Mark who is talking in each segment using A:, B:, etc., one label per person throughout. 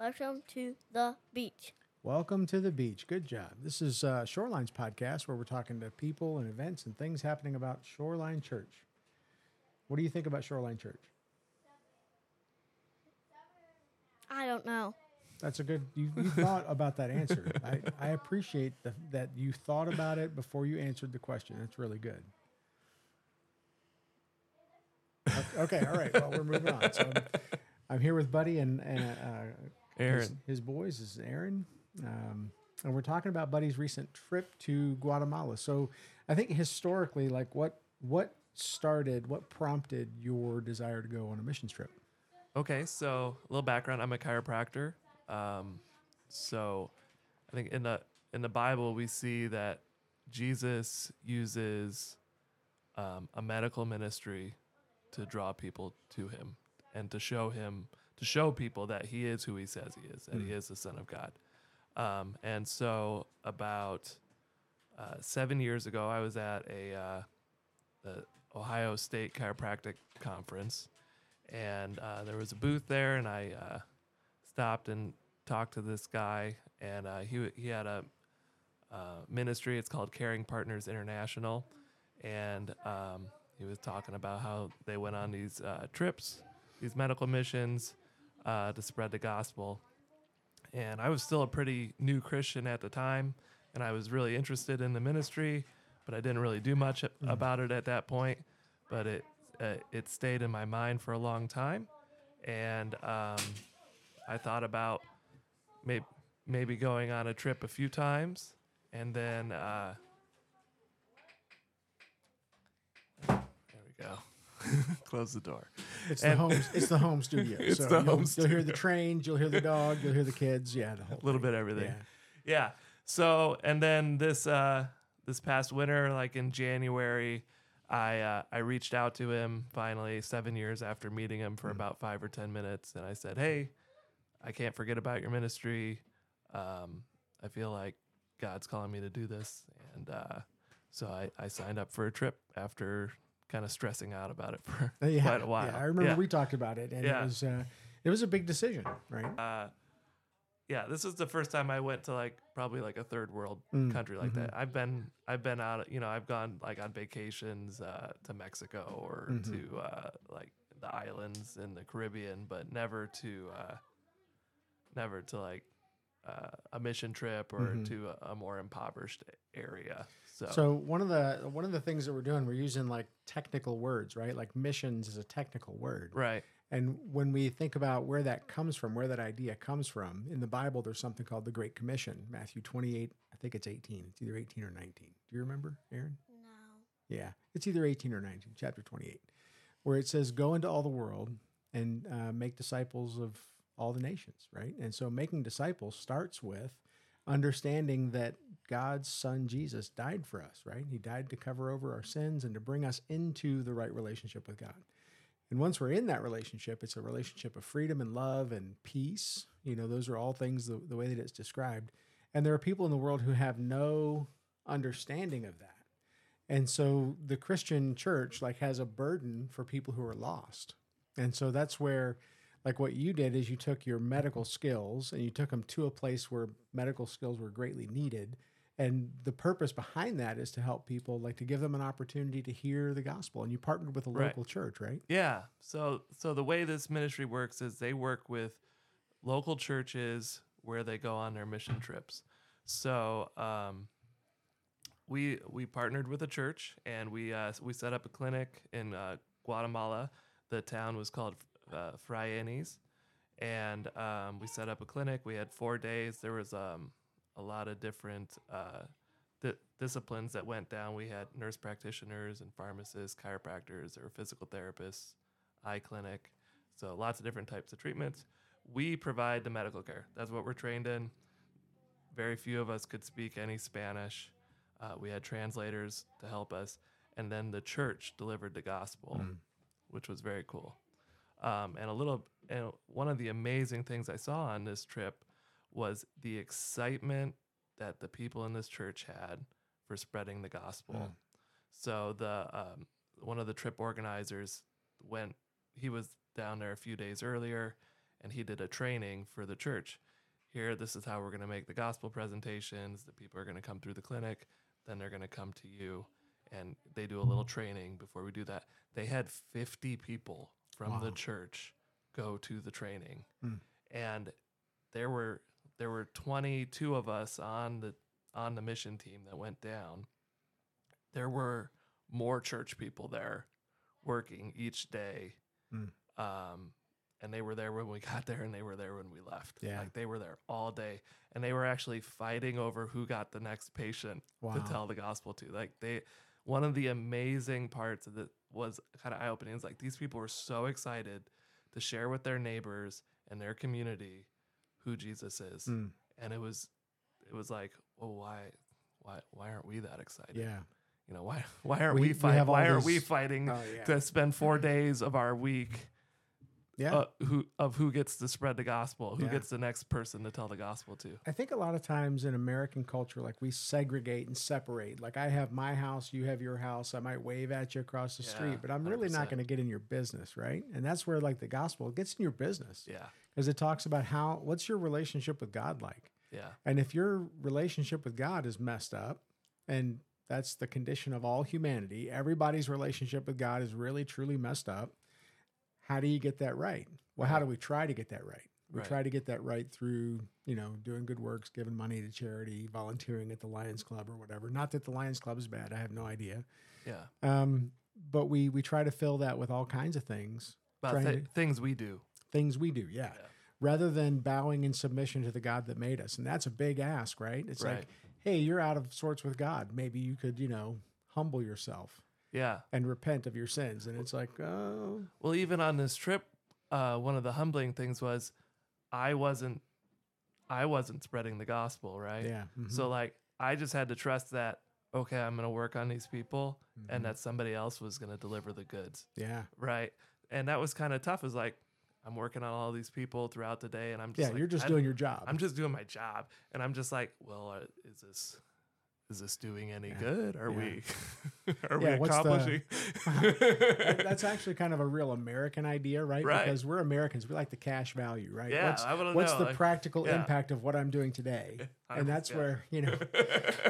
A: Welcome to the beach.
B: Welcome to the beach. Good job. This is uh, Shorelines podcast where we're talking to people and events and things happening about Shoreline Church. What do you think about Shoreline Church?
A: I don't know.
B: That's a good. You, you thought about that answer. I, I appreciate the, that you thought about it before you answered the question. That's really good. Okay, all right. Well, we're moving on. So I'm, I'm here with Buddy and, and uh,
C: Aaron.
B: His, his boys this is Aaron, um, and we're talking about Buddy's recent trip to Guatemala. So I think historically, like what what started, what prompted your desire to go on a missions trip?
C: Okay, so a little background. I'm a chiropractor. Um, so I think in the in the Bible we see that Jesus uses um, a medical ministry to draw people to him and to show him to show people that he is who he says he is, that he is the Son of God. Um, and so about uh, seven years ago, I was at a uh, the Ohio State Chiropractic Conference, and uh, there was a booth there, and I uh, stopped and talked to this guy, and uh, he he had a uh, ministry. It's called Caring Partners International, and um, he was talking about how they went on these uh, trips, these medical missions, uh, to spread the gospel. And I was still a pretty new Christian at the time, and I was really interested in the ministry, but I didn't really do much about it at that point. But it uh, it stayed in my mind for a long time, and um, I thought about maybe maybe going on a trip a few times, and then uh, there we go. Close the door.
B: It's the home. It's the home studio.
C: It's
B: so
C: the
B: you'll,
C: home
B: You'll hear the trains. You'll hear the dog. You'll hear the kids. Yeah, the whole
C: a little
B: thing.
C: bit of everything.
B: Yeah.
C: Yeah. So and then this uh this past winter, like in January, I uh, I reached out to him finally seven years after meeting him for about five or ten minutes, and I said, "Hey, I can't forget about your ministry. Um, I feel like God's calling me to do this, and uh, so I, I signed up for a trip after kind of stressing out about it for
B: Uh, yeah,
C: quite a while.
B: Yeah, I remember
C: Yeah.
B: we talked about it, and
C: Yeah.
B: it was uh, it was a big decision, right?
C: uh, yeah, this is the first time I went to like probably like a third world
B: Mm,
C: country like
B: mhm.
C: that. I've been I've been out, you know, I've gone like on vacations uh, to Mexico or
B: Mhm.
C: to uh, like the islands in the Caribbean, but never to uh, never to like uh, a mission trip or
B: Mhm.
C: to a, a more impoverished area. So,
B: So one of the one of the things that we're doing, we're using like technical words, right? Like missions is a technical word,
C: right,
B: and when we think about where that comes from, where that idea comes from, in the Bible, there's something called the Great Commission, Matthew 28. I think it's 18. It's either 18 or 19. Do you remember, Aaron?
A: No.
B: Yeah, it's either 18 or 19, chapter 28, where it says, Go into all the world and uh, make disciples of all the nations, right? And so making disciples starts with understanding that God's son Jesus died for us, right? He died to cover over our sins and to bring us into the right relationship with God. And once we're in that relationship, it's a relationship of freedom and love and peace. You know, those are all things the, the way that it's described. And there are people in the world who have no understanding of that. And so the Christian church like has a burden for people who are lost. And so that's where like what you did is you took your medical skills and you took them to a place where medical skills were greatly needed. And the purpose behind that is to help people, like to give them an opportunity to hear the gospel. And you partnered with a
C: Right.
B: local church, right?
C: Yeah. So so the way this ministry works is they work with local churches where they go on their mission trips. So um, we we partnered with a church and we uh, we set up a clinic in uh, Guatemala. The town was called uh, Fraijanes, and um, we set up a clinic. We had four days. There was um, a lot of different uh, di- disciplines that went down. We had nurse practitioners and pharmacists, chiropractors, or physical therapists, eye clinic. So lots of different types of treatments. We provide the medical care. That's what we're trained in. Very few of us could speak any Spanish. Uh, we had translators to help us, and then the church delivered the gospel, which was very cool. Um, and a little, and one of the amazing things I saw on this trip was the excitement that the people in this church had for spreading the gospel.
B: Mm.
C: So the um, one of the trip organizers went. He was down there a few days earlier, and he did a training for the church. Here, this is how we're going to make the gospel presentations. The people are going to come through the clinic, then they're going to come to you, and they do a little training before we do that. They had 50 people from the church go to the training,
B: Hmm.
C: and there were there were 22 of us on the on the mission team that went down. There were more church people there working each day.
B: Hmm.
C: Um, and they were there when we got there and they were there when we left.
B: Yeah.
C: Like they were there all day. And they were actually fighting over who got the next patient
B: Wow.
C: to tell the gospel to. Like they one of the amazing parts of it was kind of eye opening. It's like these people were so excited to share with their neighbors and their community who Jesus is.
B: Mm.
C: And it was it was like, well, why why why aren't we that excited?
B: Yeah.
C: You know, why why aren't
B: We-
C: we, fighting? Why aren't we fighting
B: Oh, yeah.
C: to spend four days of our week
B: Yeah.
C: uh, who of who gets to spread the gospel, who
B: Yeah.
C: gets the next person to tell the gospel to?
B: I think a lot of times in American culture, like we segregate and separate. Like I have my house, you have your house. I might wave at you across the
C: Yeah,
B: street, but I'm really not
C: 100%.
B: going to get in your business, right? And that's where like the gospel gets in your business
C: Yeah,
B: because it talks about how what's your relationship with God like,
C: yeah,
B: and if your relationship with God is messed up, and that's the condition of all humanity, everybody's relationship with God is really truly messed up. How do you get that right? Well, how do we try to get that right? We
C: Right.
B: try to get that right through, you know, doing good works, giving money to charity, volunteering at the Lions Club or whatever. Not that the Lions Club is bad. I have no idea.
C: yeah.
B: Um, but we we try to fill that with all kinds of things,
C: th-
B: to-
C: things we do.
B: things we do, yeah.
C: Yeah.
B: Rather than bowing in submission to the God that made us, and that's a big ask, right? It's like, hey, you're out of sorts with God. Maybe you could, you know, humble yourself
C: Yeah.
B: and repent of your sins. And it's like, oh,
C: Well, even on this trip, uh, one of the humbling things was I wasn't I wasn't spreading the gospel, right?
B: yeah. mhm,
C: So like I just had to trust that okay, I'm going to work on these people
B: mhm,
C: and that somebody else was going to deliver the goods,
B: yeah,
C: right? And that was kind of tough. Is like I'm working on all these people throughout the day, and I'm just
B: yeah.
C: like,
B: you're just doing your job.
C: I'm just doing my job, and I'm just like, well, uh, is this is this doing any good? Are we are we
B: what's the-
C: accomplishing?
B: That's actually kind of a real American idea, right?
C: Right.
B: Because we're Americans, we like the cash value, right?
C: Yeah,
B: what's,
C: I wanna
B: what's
C: know,
B: the practical impact of what I'm doing today? And that's
C: 100%.
B: where you know,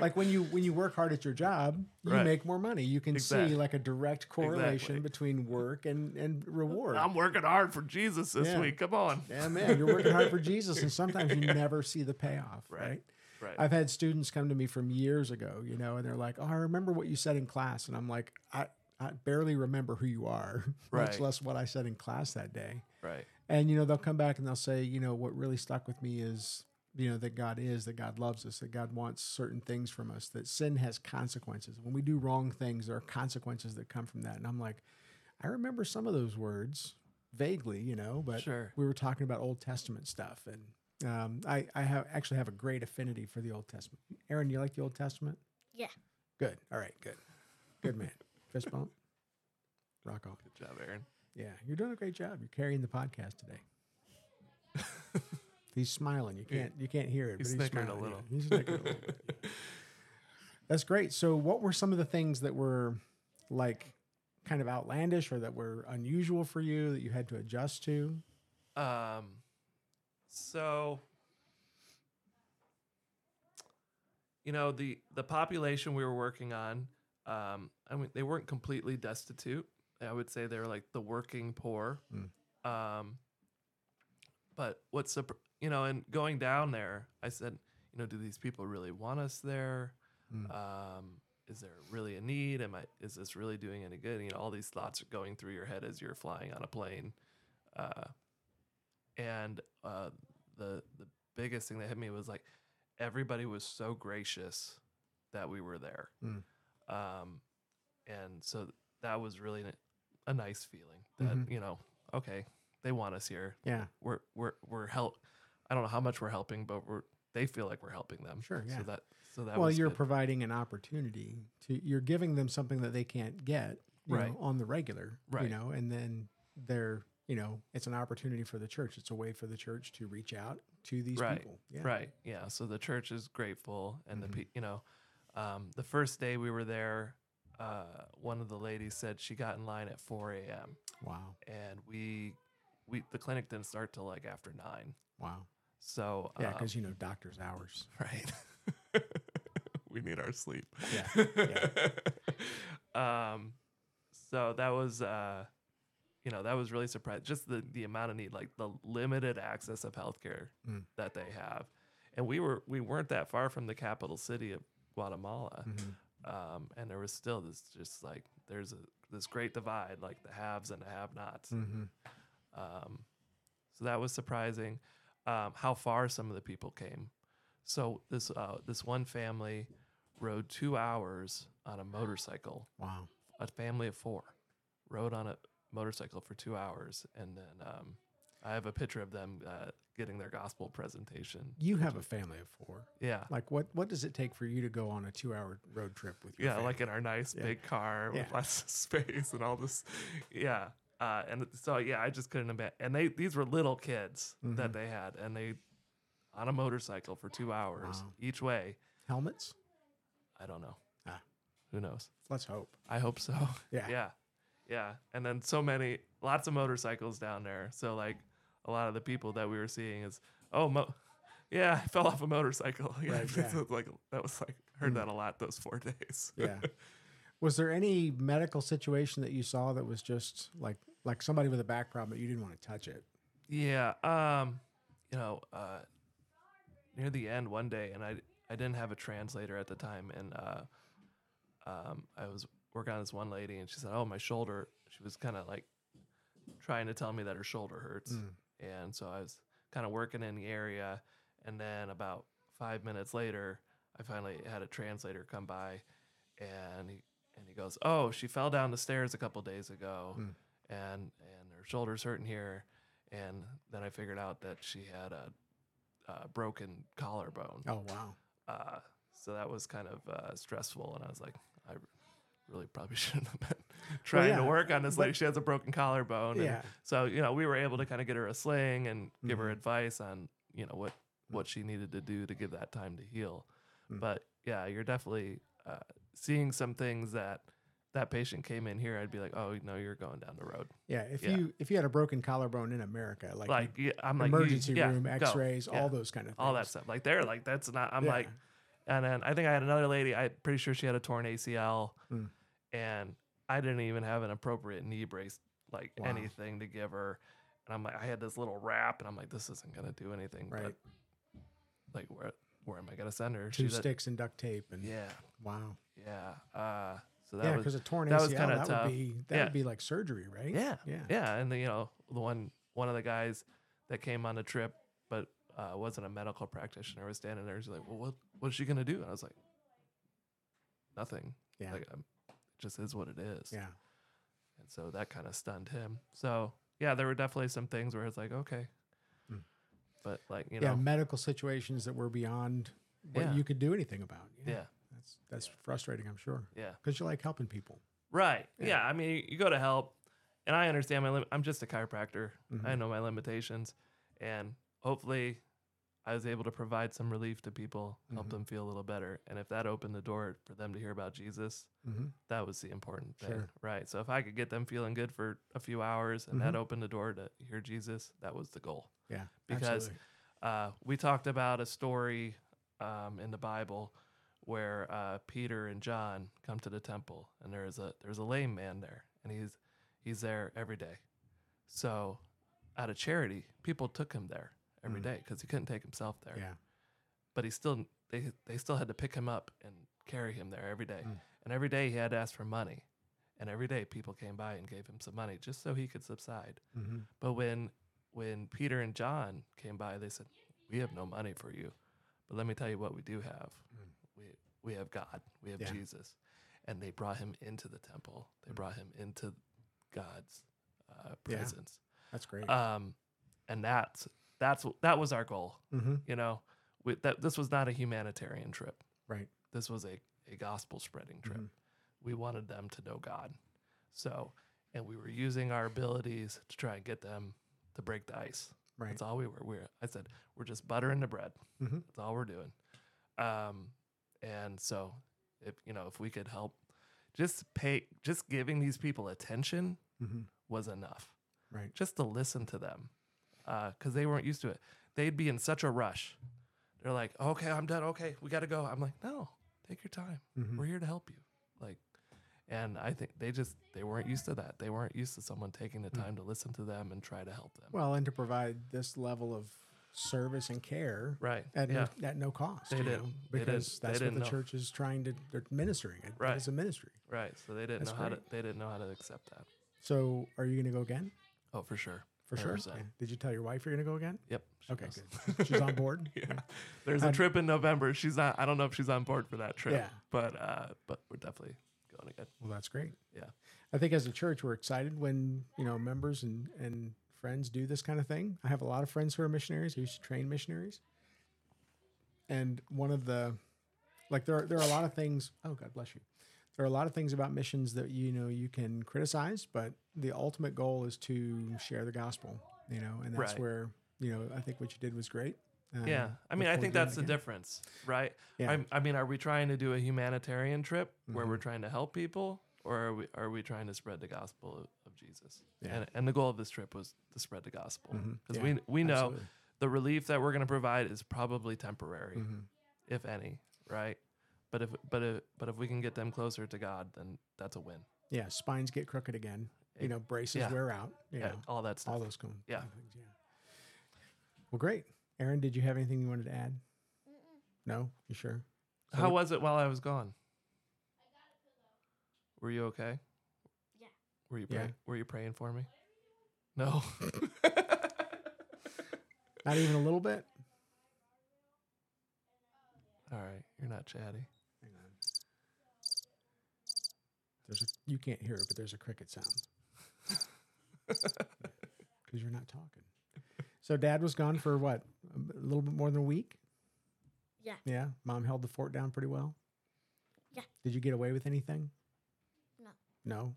B: like when you when you work hard at your job, you
C: Right.
B: make more money. You can see like a direct correlation
C: Exactly.
B: between work and and reward.
C: I'm working hard for Jesus this week. Come on.
B: yeah, man, you're working hard for Jesus, and sometimes you never see the payoff,
C: Right.
B: right?
C: Right.
B: I've had students come to me from years ago, you know, and they're like, "Oh, I remember what you said in class," and I'm like, "I, I barely remember who you are, much less what I said in class that day."
C: right.
B: And you know, they'll come back and they'll say, "You know, what really stuck with me is, you know, that God is, that God loves us, that God wants certain things from us, that sin has consequences. When we do wrong things, there are consequences that come from that." And I'm like, I remember some of those words vaguely, you know, but
C: Sure.
B: we were talking about Old Testament stuff, and um, I, I have actually have a great affinity for the Old Testament. Aaron, you like the Old Testament?
A: Yeah.
B: Good. All right. Good. Good man. Fist bump. Rock on.
C: Good job, Aaron.
B: Yeah, you're doing a great job. You're carrying the podcast today. he's smiling. You can't you can't hear it.
C: He's
B: but he's
C: snickering a little.
B: Yeah, he's snickering a little bit. yeah. That's great. So, what were some of the things that were like kind of outlandish or that were unusual for you that you had to adjust to?
C: Um, so you know the the population we were working on. Um, I mean, they weren't completely destitute. I would say they were like the working poor. Um, but what's the you know, and going down there, I said, you know, do these people really want us there?
B: Mm.
C: Um, is there really a need? Am I? Is this really doing any good? You know, all these thoughts are going through your head as you're flying on a plane. Uh, and uh, the the biggest thing that hit me was like everybody was so gracious that we were there,
B: Mm.
C: um, and so that was really a nice feeling that
B: Mhm.
C: you know, okay, they want us here.
B: Yeah,
C: We're we're we're help. I don't know how much we're helping, but we're they feel like we're helping them.
B: Sure, yeah.
C: So that so that
B: well, you're
C: good.
B: providing an opportunity to you're giving them something that they can't get you
C: Right.
B: know, on the regular,
C: right you
B: know, and then they're you know it's an opportunity for the church. It's a way for the church to reach out to these
C: Right,
B: people. Yeah.
C: Right. Yeah. So the church is grateful, and
B: Mhm.
C: the pe- you know, um, the first day we were there, uh, one of the ladies said she got in line at 4 a.m.
B: Wow.
C: and we we the clinic didn't start till like after nine.
B: Wow.
C: So
B: Yeah,
C: um,
B: because you know doctor's hours.
C: right, we need our sleep.
B: Yeah.
C: um, so that was uh, you know, that was really surprising. Just the the amount of need, like the limited access of healthcare
B: Mm.
C: that they have, and we were we weren't that far from the capital city of Guatemala,
B: Mhm.
C: um, and there was still this just like there's a this great divide, like the haves and the have-nots.
B: Mhm.
C: Um, so that was surprising. Um, how far some of the people came. So this uh, this one family rode two hours on a motorcycle.
B: Wow.
C: A family of four rode on a motorcycle for two hours, and then um, I have a picture of them uh, getting their gospel presentation.
B: You have a family of four.
C: Yeah,
B: Like, what what does it take for you to go on a two hour road trip with your
C: yeah,
B: family?
C: like in our nice
B: Yeah.
C: big car with
B: Yeah.
C: lots of space and all this. Yeah. Uh, and so yeah, I just couldn't imagine. And they these were little kids that
B: Mhm.
C: they had, and they on a motorcycle for two hours
B: Wow.
C: each way.
B: helmets?
C: I don't know.
B: Ah.
C: Who knows?
B: Let's hope.
C: I hope so.
B: Yeah.
C: yeah, yeah. And then so many, lots of motorcycles down there. So like a lot of the people that we were seeing is, oh, mo- yeah, I fell off a motorcycle. Yeah,
B: Right, yeah.
C: so like that was like heard that a lot those four days.
B: Yeah. was there any medical situation that you saw that was just like like somebody with a back problem, but you didn't want to touch it?
C: Yeah. Um, you know, uh, near the end one day, and I I didn't have a translator at the time, and uh, um, I was working on this one lady, and she said, "Oh, my shoulder." She was kind of like trying to tell me that her shoulder hurts,
B: Mm.
C: and so I was kind of working in the area, and then about five minutes later, I finally had a translator come by, and he and he goes, "Oh, she fell down the stairs a couple days ago,
B: Mm.
C: and and her shoulder's hurting here." And then I figured out that she had a, a broken collarbone.
B: Oh wow.
C: Uh, so that was kind of uh, stressful, and I was like, I really probably shouldn't have been trying
B: yeah,
C: to work on this lady.
B: but-
C: She has a broken collarbone. and
B: Yeah.
C: so you know, we were able to kind of get her a sling and give her
B: Mhm.
C: advice on you know what what she needed to do to give that time to heal.
B: Mm.
C: But yeah, you're definitely uh, seeing some things that that patient came in here. I'd be like, oh no, you're going down the road.
B: Yeah. If
C: Yeah.
B: you if you had a broken collarbone in America, like,
C: Like, yeah, I'm like you-
B: emergency room. X-rays, all those kind of things.
C: all that stuff. Like they're like that's not. I'm like, and then I think I had another lady. I'm pretty sure she had a torn ACL,
B: Mm.
C: And I didn't even have an appropriate knee brace, like
B: Wow.
C: anything to give her. And I'm like, I had this little wrap, and I'm like, this isn't gonna do anything.
B: Right.
C: But like, where where am I gonna send her?
B: Two
C: She's at-
B: sticks and duct tape and
C: yeah,
B: wow.
C: yeah. Uh, so that
B: yeah,
C: was
B: because a torn
C: that
B: ACL that
C: tough.
B: would be that
C: Yeah.
B: would be like surgery, right?
C: Yeah,
B: Yeah.
C: yeah. And the, you know, the one one of the guys that came on the trip, but uh, wasn't a medical practitioner, was standing there. He's like, "Well, what what is she gonna do?" And I was like, "Nothing.
B: Yeah.
C: Like, just is what it is."
B: Yeah.
C: And so that kind of stunned him. So yeah, there were definitely some things where it's like, okay,
B: Mm.
C: but like you
B: yeah,
C: know,
B: medical situations that were beyond what
C: Yeah.
B: you could do anything about.
C: yeah,
B: That's that's frustrating, I'm sure.
C: yeah.
B: Because you like helping people.
C: Right.
B: Yeah.
C: Yeah. I mean, you go to help, and I understand my lim- I'm just a chiropractor. I
B: Mhm.
C: know my limitations, and hopefully, I was able to provide some relief to people, help
B: Mhm.
C: them feel a little better. And if that opened the door for them to hear about Jesus,
B: Mm-hmm.
C: that was the important thing,
B: Sure.
C: right? So if I could get them feeling good for a few hours, and that
B: Mhm.
C: opened the door to hear Jesus, that was the goal.
B: Yeah.
C: Because- Uh, we talked about a story um, in the Bible where uh, Peter and John come to the temple, and there's a there's a lame man there, and he's he's there every day. So, out of charity, people took him there every
B: Mm.
C: day because he couldn't take himself there.
B: yeah.
C: But he still they they still had to pick him up and carry him there every day,
B: Mm.
C: and every day he had to ask for money, and every day people came by and gave him some money just so he could subside.
B: Mm-hmm.
C: But when when Peter and John came by, they said, "We have no money for you, but let me tell you what we do have.
B: Mm.
C: We we have God. We have
B: Yeah.
C: Jesus." And they brought him into the temple. They
B: Mm.
C: brought him into God's uh,
B: Yeah.
C: presence.
B: That's great.
C: Um, and that's that's that was our goal.
B: mm-hmm.
C: You know, we, that this was not a humanitarian trip.
B: Right.
C: This was a a gospel spreading trip
B: Mhm.
C: we wanted them to know God. So, and we were using our abilities to try and get them to break the ice.
B: Right.
C: That's all we were. We were I said, we're just buttering the bread.
B: Mm-hmm.
C: That's all we're doing. Um, and so, if you know, if we could help, just pay, just giving these people attention
B: Mm-hmm.
C: was enough.
B: Right.
C: just to listen to them because they weren't used to it. They'd be in such a rush. They're like, okay, I'm done. Okay, we got to go. I'm like, no, take your time.
B: Mhm.
C: We're here to help you. Like, and I think they just they weren't used to that. They weren't used to someone taking the time to listen to them and try to help them.
B: Well, and to provide this level of service and care
C: right.
B: at,
C: yeah.
B: no, at no cost.
C: They they didn't-
B: because
C: they
B: that's what
C: didn't
B: the
C: know.
B: church is trying to. They're ministering it.
C: Right.
B: It's a ministry.
C: Right. So they didn't
B: That's
C: know how to they didn't know how to accept that.
B: So, are you going to go again?
C: Oh, for sure.
B: For sure.
C: 100%.
B: Yeah. Did you tell your wife you're going to go again?
C: Yep.
B: Okay,
C: knows.
B: good. She's on board.
C: yeah. There's a trip in November. She's not. I don't know if she's on board for that trip.
B: Yeah.
C: But uh, but we're definitely going again.
B: Well, that's great.
C: Yeah.
B: I think as a church, we're excited when you know members and and friends do this kind of thing. I have a lot of friends who are missionaries. who used to train missionaries, and one of the like there are, there are a lot of things. Oh, God bless you. There are a lot of things about missions that you know you can criticize, but the ultimate goal is to share the gospel. You know, and that's
C: Right.
B: where you know I think what you did was great. Um,
C: Yeah. I mean, I think that's
B: it
C: the difference, right?
B: Yeah.
C: I'm, I mean, are we trying to do a humanitarian trip where we're
B: Mhm.
C: trying to help people, or are we are we trying to spread the gospel of, Jesus?
B: Yeah.
C: And, and the goal of this trip was to spread the gospel because
B: Yeah,
C: we we know
B: Absolutely.
C: the relief that we're going to provide is probably temporary,
B: Mhm.
C: if any, right? But if but if but if we can get them closer to God, then that's a win.
B: Yeah, spines get crooked again. You know, braces
C: yeah.
B: wear out. You
C: Yeah,
B: know,
C: all that stuff.
B: all those kind of
C: Yeah.
B: things. Yeah. Well, great. Aaron, did you have anything you wanted to add? No, you sure? So
C: How
B: we-
C: was it while I was gone? Were you okay?
A: Yeah.
C: Were you
B: Yeah.
C: praying? Were you praying for me? No.
B: Not even a little bit.
C: All right, you're not chatty.
B: Hang on. There's a you can't hear it, but there's a cricket sound because you're not talking. So Dad was gone for what? A little bit more than a week.
A: Yeah.
B: Yeah. Mom held the fort down pretty well.
A: Yeah.
B: Did you get away with anything?
A: No.
B: No.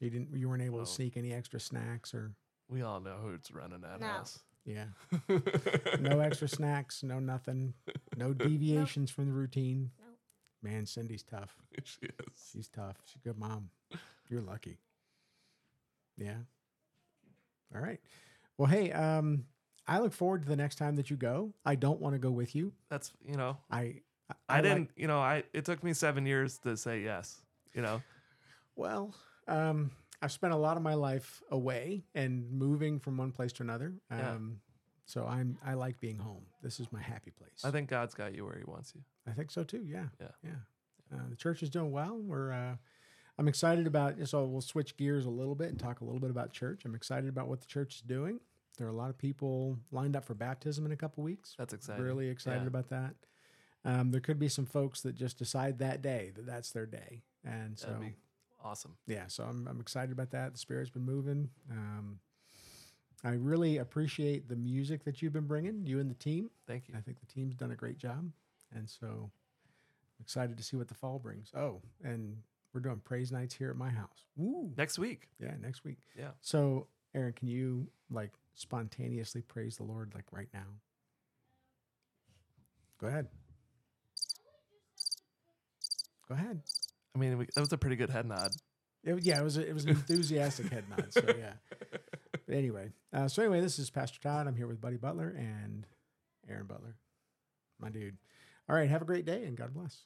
B: You didn't. You weren't able
C: No.
B: to sneak any extra snacks or
C: We all know who's running that
A: No.
C: house.
B: yeah. No extra snacks. No nothing. No deviations from the routine. Man, Cindy's tough.
C: she is.
B: She's tough. She's a good mom. You're lucky. Yeah. All right. Well, hey, um, I look forward to the next time that you go. I don't want to go with you.
C: That's you know.
B: I
C: I,
B: like-
C: didn't. you know. I. It took me seven years to say yes. You know.
B: well, um, I've spent a lot of my life away and moving from one place to another. Um,
C: Yeah.
B: So I'm I like being home. This is my happy place.
C: I think God's got you where He wants you.
B: I think so too. Yeah.
C: Yeah.
B: Yeah. Uh, the church is doing well. We're, uh, I'm excited about, so we'll switch gears a little bit and talk a little bit about church. I'm excited about what the church is doing. There are a lot of people lined up for baptism in a couple weeks.
C: That's exciting.
B: Really excited
C: Yeah.
B: about that. Um, there could be some folks that just decide that day that that's their day. And so,
C: awesome.
B: yeah, so I'm, I'm excited about that. The Spirit's been moving. Um, I really appreciate the music that you've been bringing, you and the team.
C: Thank you.
B: I think the team's done a great job. And so I'm excited to see what the fall brings. Oh, and we're doing praise nights here at my house. Woo.
C: Next week.
B: Yeah, next week.
C: Yeah.
B: So, Aaron, can you like spontaneously praise the Lord like right now? Go ahead. Go ahead.
C: I mean, that was a pretty good head nod.
B: It, yeah, it was a, it was an enthusiastic head nod. So yeah. But anyway, uh, so anyway, this is Pastor Todd. I'm here with Buddy Butler and Aaron Butler, my dude. All right, have a great day and God bless.